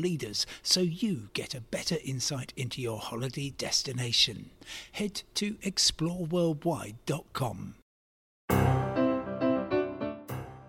leaders so you get a better insight into your holiday destination. Head to exploreworldwide.com.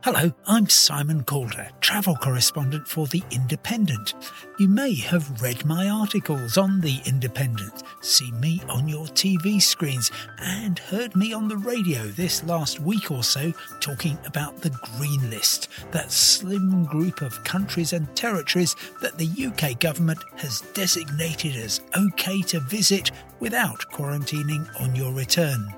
Hello, I'm Simon Calder, travel correspondent for The Independent. You may have read my articles on The Independent, seen me on your TV screens, and heard me on the radio this last week or so talking about the Green List, that slim group of countries and territories that the UK government has designated as okay to visit without quarantining on your return.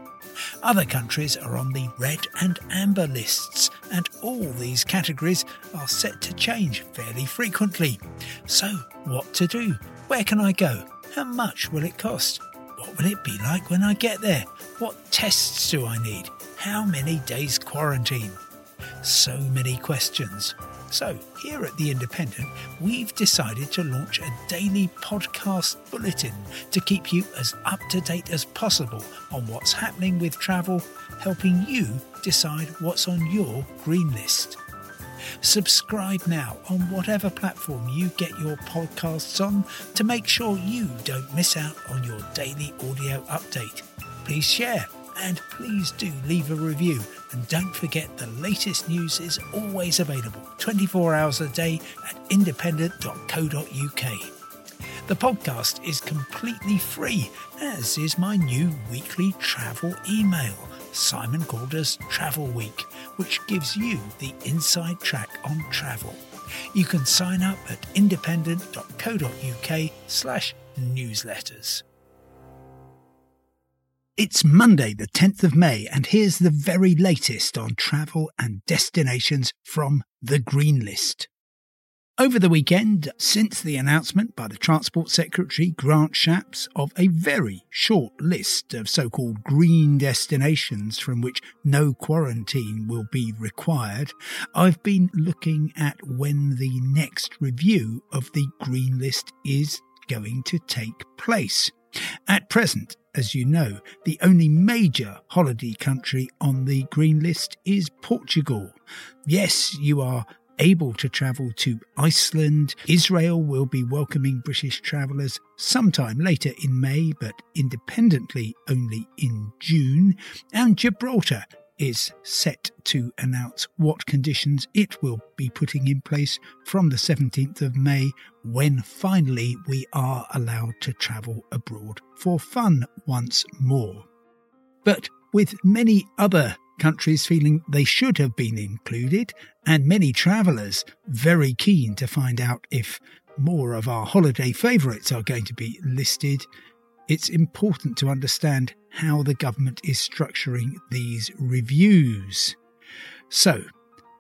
Other countries are on the red and amber lists, and all these categories are set to change fairly frequently. So, what to do? Where can I go? How much will it cost? What will it be like when I get there? What tests do I need? How many days quarantine? So many questions. So, here at The Independent, we've decided to launch a daily podcast bulletin to keep you as up to date as possible on what's happening with travel, helping you decide what's on your green list. Subscribe now on whatever platform you get your podcasts on to make sure you don't miss out on your daily audio update. Please share and please do leave a review. And don't forget the latest news is always available 24 hours a day at independent.co.uk. The podcast is completely free, as is my new weekly travel email, Simon Calder's Travel Week, which gives you the inside track on travel. You can sign up at independent.co.uk slash newsletters. It's Monday, the 10th of May, and here's the very latest on travel and destinations from the Green List. Over the weekend, since the announcement by the Transport Secretary Grant Shapps of a very short list of so called green destinations from which no quarantine will be required, I've been looking at when the next review of the Green List is going to take place. At present, as you know, the only major holiday country on the green list is Portugal. Yes, you are able to travel to Iceland. Israel will be welcoming British travellers sometime later in May, but independently only in June. And Gibraltar is set to announce what conditions it will be putting in place from the 17th of May when finally we are allowed to travel abroad for fun once more. But with many other countries feeling they should have been included, and many travellers very keen to find out if more of our holiday favourites are going to be listed, it's important to understand how the government is structuring these reviews. So,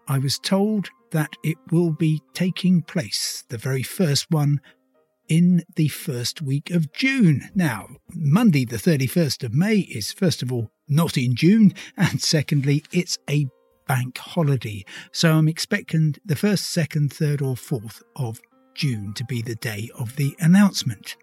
I was told that it will be taking place, the very first one, in the first week of June. Now, Monday, the 31st of May, is first of all not in June, and secondly, it's a bank holiday. So I'm expecting the first, second, third, or fourth of June to be the day of the announcement.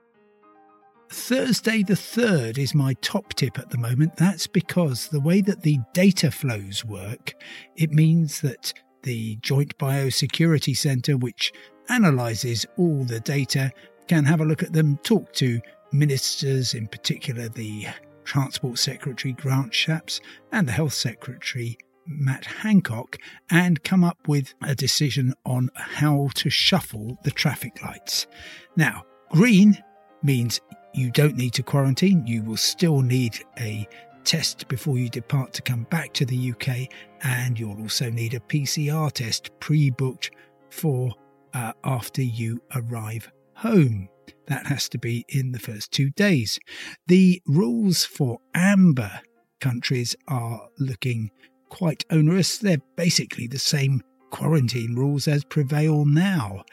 Thursday the 3rd is my top tip at the moment. That's because the way that the data flows work, it means that the Joint Biosecurity Centre, which analyses all the data, can have a look at them, talk to ministers, in particular the Transport Secretary Grant Shapps and the Health Secretary Matt Hancock, and come up with a decision on how to shuffle the traffic lights. Now, green means you don't need to quarantine. You will still need a test before you depart to come back to the UK, and you'll also need a PCR test pre booked for uh, after you arrive home. That has to be in the first two days. The rules for amber countries are looking quite onerous. They're basically the same quarantine rules as prevail now.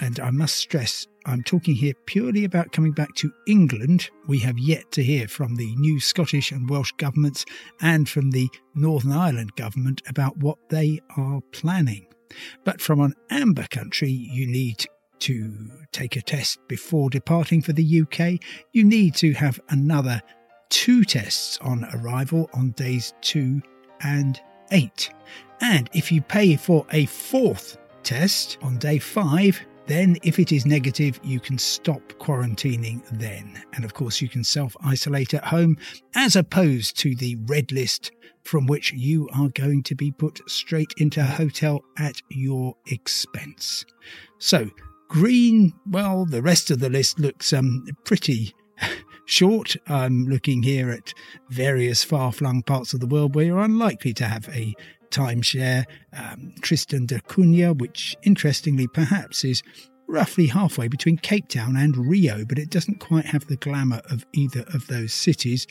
And I must stress, I'm talking here purely about coming back to England. We have yet to hear from the new Scottish and Welsh governments and from the Northern Ireland government about what they are planning. But from an amber country, you need to take a test before departing for the UK. You need to have another two tests on arrival on days two and eight. And if you pay for a fourth test on day five, then, if it is negative, you can stop quarantining then. And of course, you can self isolate at home as opposed to the red list from which you are going to be put straight into a hotel at your expense. So, green, well, the rest of the list looks um, pretty short. I'm looking here at various far flung parts of the world where you're unlikely to have a timeshare, um, Tristan da Cunha, which interestingly perhaps is roughly halfway between Cape Town and Rio, but it doesn't quite have the glamour of either of those cities.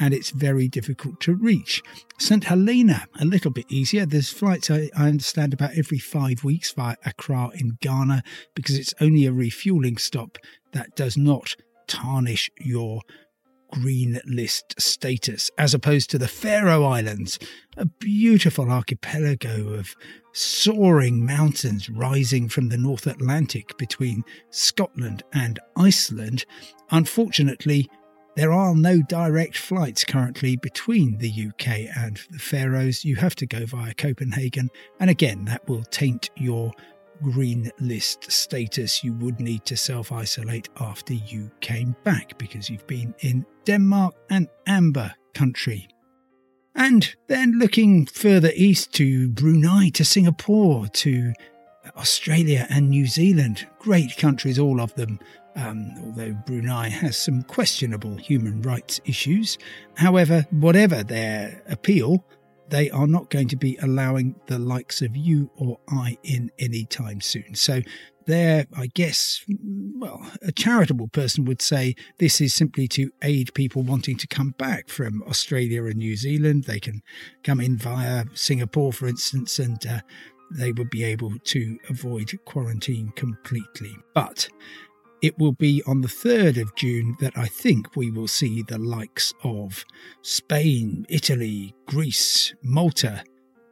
And it's very difficult to reach. St. Helena, a little bit easier. There's flights, I, I understand, about every five weeks via Accra in Ghana because it's only a refueling stop that does not tarnish your green list status, as opposed to the Faroe Islands, a beautiful archipelago of soaring mountains rising from the North Atlantic between Scotland and Iceland. Unfortunately, there are no direct flights currently between the UK and the Faroes. You have to go via Copenhagen, and again, that will taint your green list status, you would need to self isolate after you came back because you've been in Denmark and Amber country. And then looking further east to Brunei, to Singapore, to Australia and New Zealand. Great countries, all of them. Um, although Brunei has some questionable human rights issues. However, whatever their appeal, they are not going to be allowing the likes of you or I in any time soon. So there, I guess, well, a charitable person would say this is simply to aid people wanting to come back from Australia and New Zealand. They can come in via Singapore, for instance, and uh, they would be able to avoid quarantine completely. But it will be on the 3rd of June that I think we will see the likes of Spain, Italy, Greece, Malta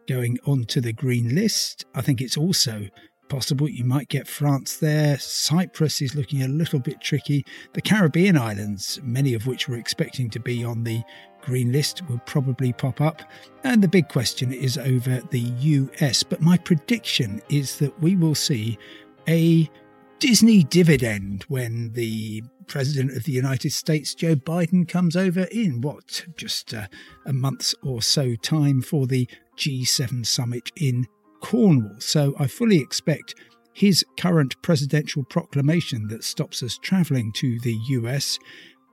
going onto the green list. I think it's also possible you might get France there. Cyprus is looking a little bit tricky. The Caribbean islands, many of which we're expecting to be on the green list, will probably pop up. And the big question is over the US. But my prediction is that we will see a Disney dividend when the President of the United States, Joe Biden, comes over in what, just uh, a month or so time for the G7 summit in Cornwall. So I fully expect his current presidential proclamation that stops us travelling to the US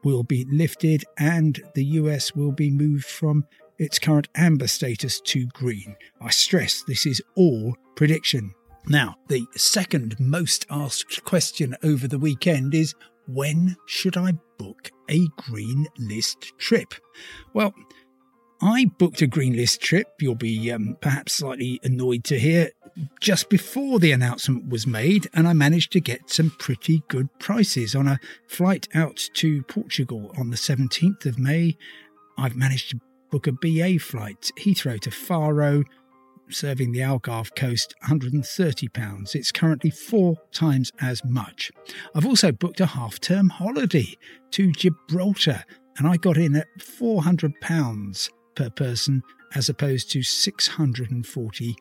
will be lifted and the US will be moved from its current amber status to green. I stress this is all prediction. Now, the second most asked question over the weekend is when should I book a green list trip? Well, I booked a green list trip, you'll be um, perhaps slightly annoyed to hear, just before the announcement was made, and I managed to get some pretty good prices on a flight out to Portugal on the 17th of May. I've managed to book a BA flight, Heathrow to Faro, serving the Algarve coast £130. It's currently four times as much. I've also booked a half term holiday to Gibraltar and I got in at £400 per person as opposed to 640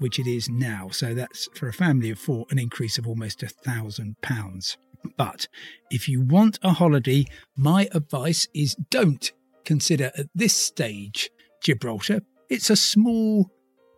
which it is now. So that's for a family of four an increase of almost a thousand pounds. But if you want a holiday, my advice is don't consider at this stage Gibraltar. It's a small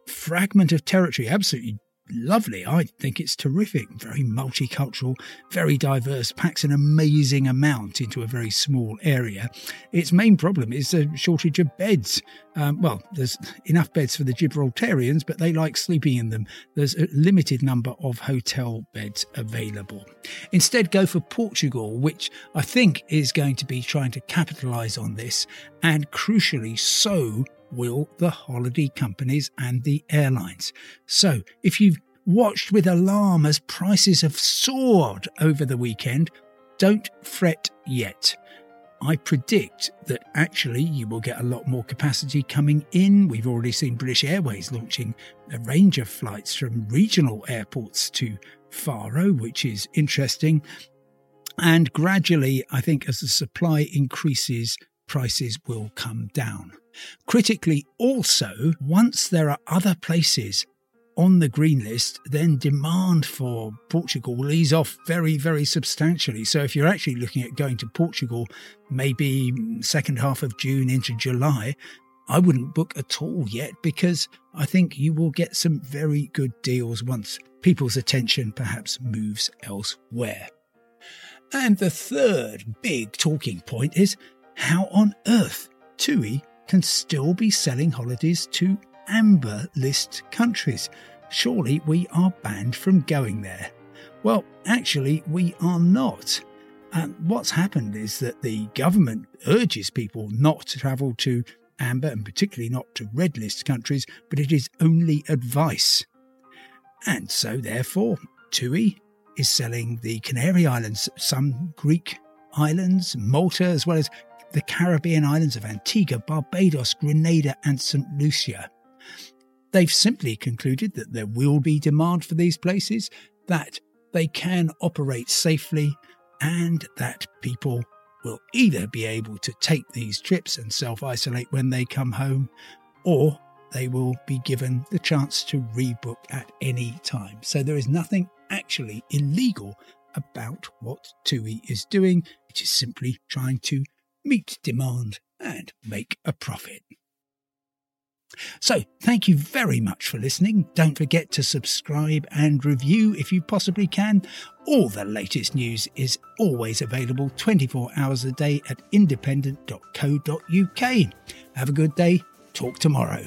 fragment of territory, absolutely lovely. I think it's terrific, very multicultural, very diverse, packs an amazing amount into a very small area. Its main problem is a shortage of beds. Um, well, there's enough beds for the Gibraltarians, but they like sleeping in them. There's a limited number of hotel beds available. Instead, go for Portugal, which I think is going to be trying to capitalise on this, and crucially, so will the holiday companies and the airlines. So, if you've watched with alarm as prices have soared over the weekend, don't fret yet. I predict that actually you will get a lot more capacity coming in. We've already seen British Airways launching a range of flights from regional airports to Faro, which is interesting. And gradually, I think as the supply increases, prices will come down. Critically, also, once there are other places on the green list, then demand for Portugal will ease off very, very substantially. So if you're actually looking at going to Portugal, maybe second half of June into July, I wouldn't book at all yet because I think you will get some very good deals once people's attention perhaps moves elsewhere. And the third big talking point is how on earth TUI can still be selling holidays to amber list countries. Surely we are banned from going there. Well, actually, we are not. And what's happened is that the government urges people not to travel to amber and particularly not to red list countries, but it is only advice. And so, therefore, TUI is selling the Canary Islands, some Greek islands, Malta, as well as the Caribbean islands of Antigua, Barbados, Grenada, and St. Lucia. They've simply concluded that there will be demand for these places, that they can operate safely, and that people will either be able to take these trips and self isolate when they come home, or they will be given the chance to rebook at any time. So there is nothing actually illegal about what TUI is doing. It is simply trying to meet demand and make a profit. So, thank you very much for listening. Don't forget to subscribe and review if you possibly can. All the latest news is always available 24 hours a day at independent.co.uk. Have a good day. Talk tomorrow.